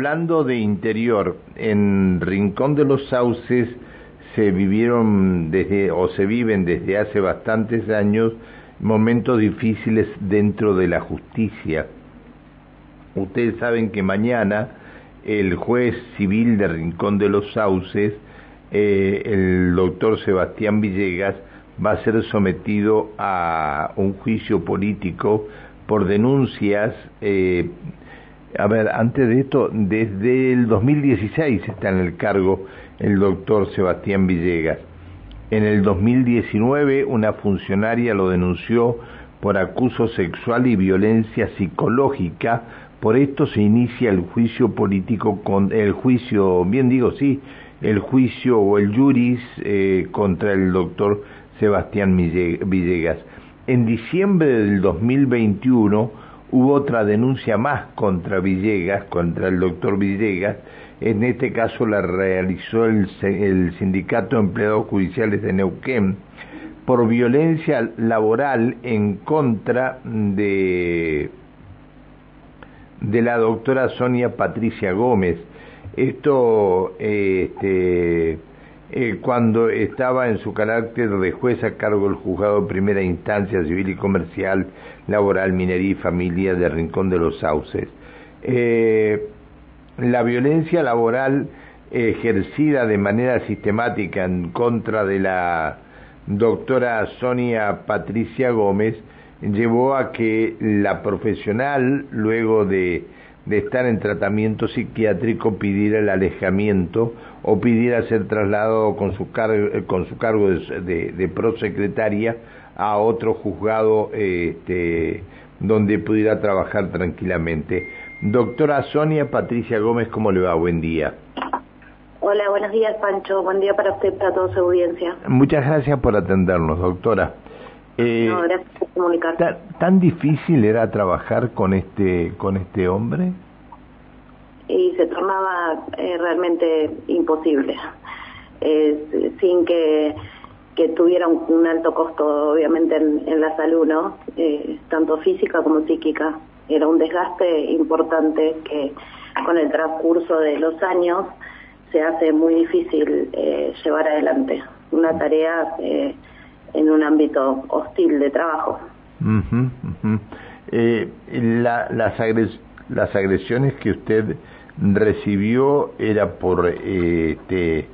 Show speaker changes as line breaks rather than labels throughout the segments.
hablando de interior, en Rincón de los Sauces se vivieron desde o se viven desde hace bastantes años momentos difíciles dentro de la justicia. Ustedes saben que mañana el juez civil de Rincón de los Sauces, eh, el doctor Sebastián Villegas, va a ser sometido a un juicio político por denuncias. Eh, a ver, antes de esto, desde el 2016 está en el cargo el doctor Sebastián Villegas. En el 2019 una funcionaria lo denunció por acuso sexual y violencia psicológica. Por esto se inicia el juicio político con el juicio, bien digo sí, el juicio o el juris eh, contra el doctor Sebastián Villegas. En diciembre del 2021 hubo otra denuncia más contra Villegas, contra el doctor Villegas, en este caso la realizó el, Sindicato de Empleados Judiciales de Neuquén por violencia laboral en contra de, de la doctora Sonia Patricia Gómez. Esto este, eh, cuando estaba en su carácter de juez a cargo del juzgado de primera instancia civil y comercial, laboral, minería y familia de Rincón de los Sauces. Eh, la violencia laboral ejercida de manera sistemática en contra de la doctora Sonia Patricia Gómez llevó a que la profesional, luego de, estar en tratamiento psiquiátrico, pidiera el alejamiento o pidiera ser trasladado con su, con su cargo de, de, prosecretaria a otro juzgado este, donde pudiera trabajar tranquilamente. Doctora Sonia Patricia Gómez, ¿cómo le va? Buen día.
Hola, buenos días, Pancho. Buen día para usted para toda su audiencia.
Muchas gracias por atendernos, doctora.
Eh, no, gracias por comunicar.
¿Tan difícil era trabajar con este, con este hombre?
Y se tornaba eh, realmente imposible, sin que, que tuviera un, alto costo, obviamente, en, en la salud, ¿no? Eh, tanto física como psíquica era un desgaste importante que con el transcurso de los años se hace muy difícil eh, llevar adelante una tarea eh, en un ámbito hostil de trabajo.
Eh, las, las agresiones que usted recibió era por este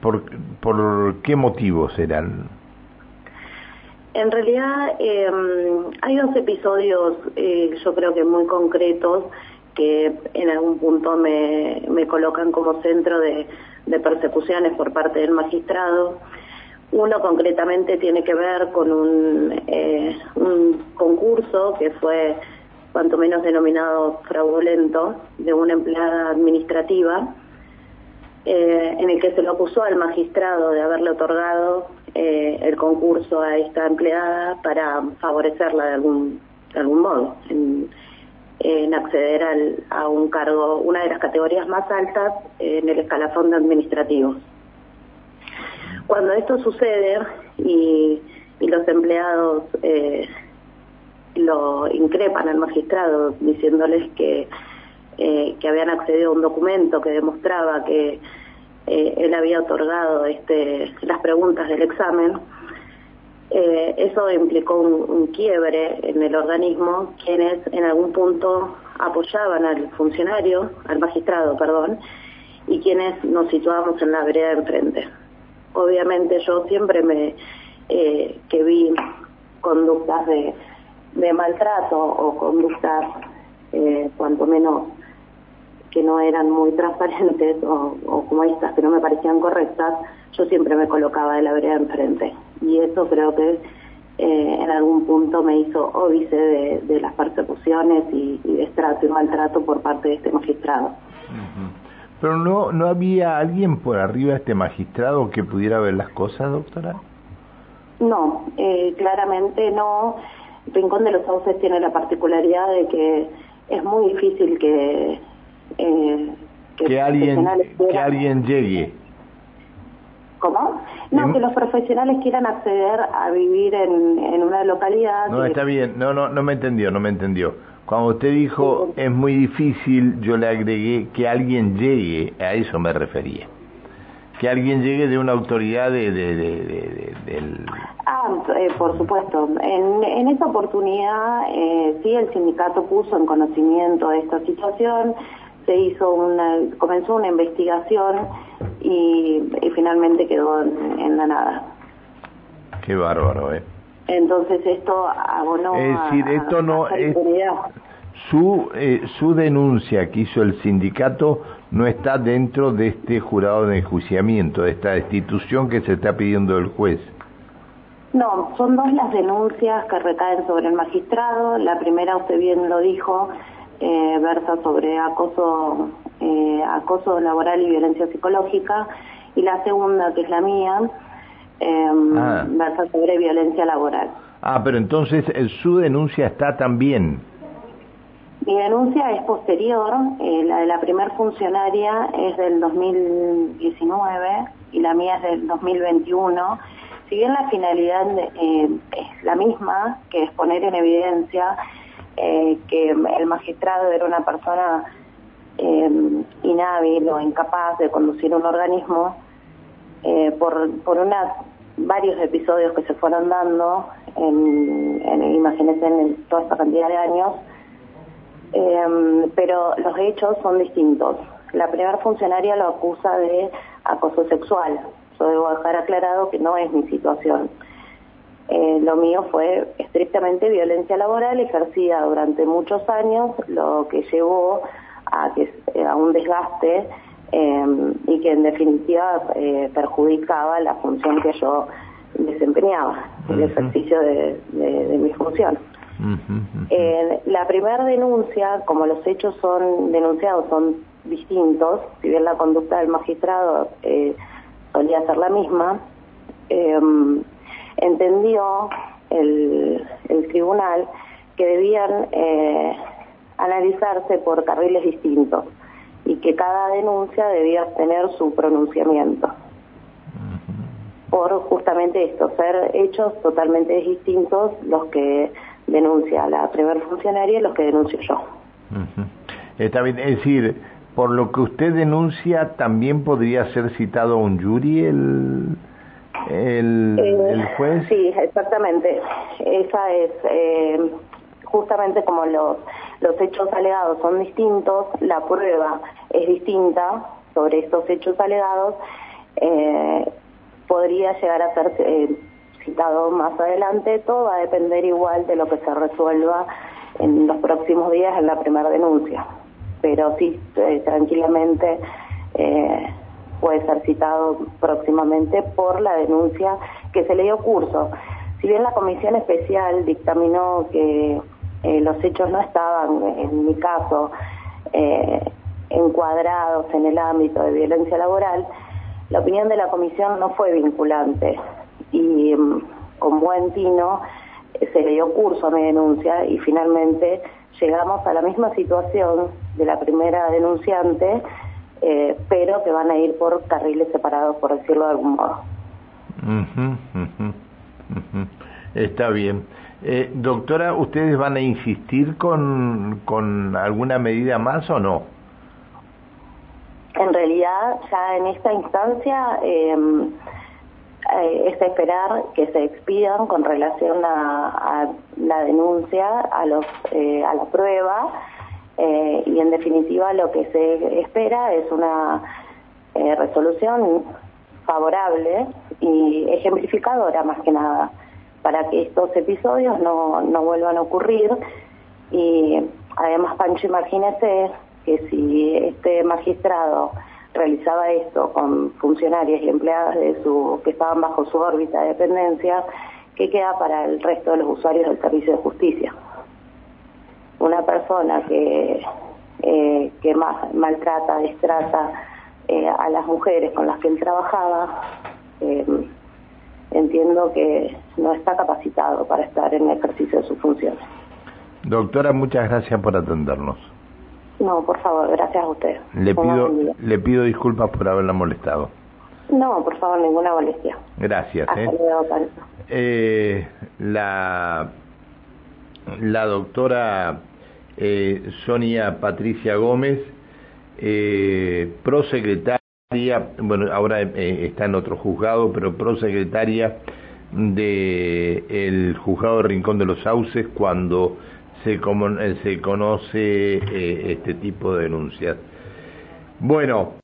por, por qué motivos eran
en realidad em, hay dos episodios, eh, yo creo que muy concretos, que en algún punto me, colocan como centro de, persecuciones por parte del magistrado. Uno concretamente tiene que ver con un, eh, un concurso que fue cuanto menos denominado fraudulento de una empleada administrativa, eh, en el que se lo acusó al magistrado de haberle otorgado eh, el concurso a esta empleada para favorecerla de algún, de algún modo en, acceder al, a un cargo, una de las categorías más altas en el escalafón de administrativos. Cuando esto sucede y, los empleados eh, lo increpan al magistrado diciéndoles que, eh, que habían accedido a un documento que demostraba que eh, él había otorgado este, las preguntas del examen, eh, eso implicó un, quiebre en el organismo, quienes en algún punto apoyaban al funcionario, al magistrado, perdón, y quienes nos situábamos en la vereda de enfrente. Obviamente yo siempre me, eh, que vi conductas de, de maltrato o conductas cuanto menos que no eran muy transparentes o, como estas que no me parecían correctas, yo siempre me colocaba de la vereda enfrente. Y eso creo que eh, en algún punto me hizo óbice de, las persecuciones y, y destrato y maltrato por parte de este magistrado.
Pero no, no había alguien por arriba de este magistrado que pudiera ver las cosas, doctora.
No, eh, claramente no. Rincón de los Sauces tiene la particularidad de que es muy difícil que
eh, que, alguien que alguien llegue
¿Cómo? No, que los profesionales quieran acceder a vivir en, en una localidad.
No, está bien, no, no, no me entendió, no me entendió. Cuando usted dijo es muy difícil, yo le agregué que alguien llegue, a eso me refería. Que alguien llegue de una autoridad de, del...
Ah, eh, por supuesto. En, en esa oportunidad, eh, sí, el sindicato puso en conocimiento de esta situación, se hizo una, comenzó una investigación y, finalmente quedó en, la nada.
Qué bárbaro, ¿eh?
Entonces esto abonó
Es decir, esto no es... Su, eh, su denuncia que hizo el sindicato no está dentro de este jurado de enjuiciamiento, de esta destitución que se está pidiendo el juez.
No, son dos las denuncias que recaen sobre el magistrado. La primera, usted bien lo dijo, eh, versa sobre acoso, eh, acoso laboral y violencia psicológica. Y la segunda, que es la mía, Em, ah. versa sobre violencia laboral.
Ah, pero entonces su denuncia está también.
Mi denuncia es posterior, eh, la de la primer funcionaria es del 2019 y la mía es del 2021. Si bien la finalidad eh, es la misma, que es poner en evidencia eh, que el magistrado era una persona inhábil o incapaz de conducir un organismo, por, por una varios episodios que se fueron dando, en, en en toda esta cantidad de años, em, pero los hechos son distintos. La primera funcionaria lo acusa de acoso sexual. Yo debo dejar aclarado que no es mi situación. Eh, lo mío fue estrictamente violencia laboral ejercida durante muchos años, lo que llevó a, que, a un desgaste eh, y que en definitiva eh, perjudicaba la función que yo desempeñaba, el ejercicio de, de, mi función. Eh, la primera denuncia, como los hechos son denunciados, son distintos, si bien la conducta del magistrado eh, solía ser la misma, entendió el, el, tribunal que debían analizarse por carriles distintos y que cada denuncia debía tener su pronunciamiento. Por justamente esto, ser hechos totalmente distintos los que denuncia la primer funcionaria y los que denuncio yo.
Está bien, es decir, por lo que usted denuncia, también podría ser citado un jury el, el, eh, el juez.
Sí, exactamente. Esa es eh, justamente como los los hechos alegados son distintos, la prueba es distinta sobre estos hechos alegados, eh, podría llegar a ser eh, citado más adelante, todo va a depender igual de lo que se resuelva en los próximos días en la primera denuncia. Pero sí, eh, tranquilamente puede ser citado próximamente por la denuncia que se le dio curso. Si bien la comisión especial dictaminó que los hechos no estaban, en mi caso, encuadrados en el ámbito de violencia laboral, la opinión de la comisión no fue vinculante y mm, con buen tino eh, se le dio curso a mi denuncia y finalmente llegamos a la misma situación de la primera denunciante, pero que van a ir por carriles separados, por decirlo de algún modo.
Está bien. Eh, doctora, ¿ustedes van a insistir con, con alguna medida más o no?
En realidad, ya en esta instancia em, eh, es esperar que se expidan con relación a, la denuncia, a, los, eh, a la prueba, eh, y en definitiva lo que se espera es una resolución favorable y ejemplificadora más que nada para que estos episodios no, no vuelvan a ocurrir. Y además, Pancho, imagínese que si este magistrado realizaba esto con funcionarios y empleadas de su, que estaban bajo su órbita de dependencia, ¿qué queda para el resto de los usuarios del servicio de justicia? Una persona que, eh, que maltrata, destrata eh, a las mujeres con las que él trabajaba, eh, entiendo que no está capacitado para estar en el ejercicio de sus funciones.
Doctora, muchas gracias por atendernos.
No, por favor, gracias a usted.
Le pido, le pido disculpas por haberla molestado.
No, por favor, ninguna molestia.
Gracias. ¿eh? eh, la, la doctora eh, Sonia Patricia Gómez, eh, prosecretaria, bueno, ahora eh, está en otro juzgado, pero prosecretaria del el juzgado de Rincón de los Sauces cuando se, se conoce este tipo de denuncias. Bueno.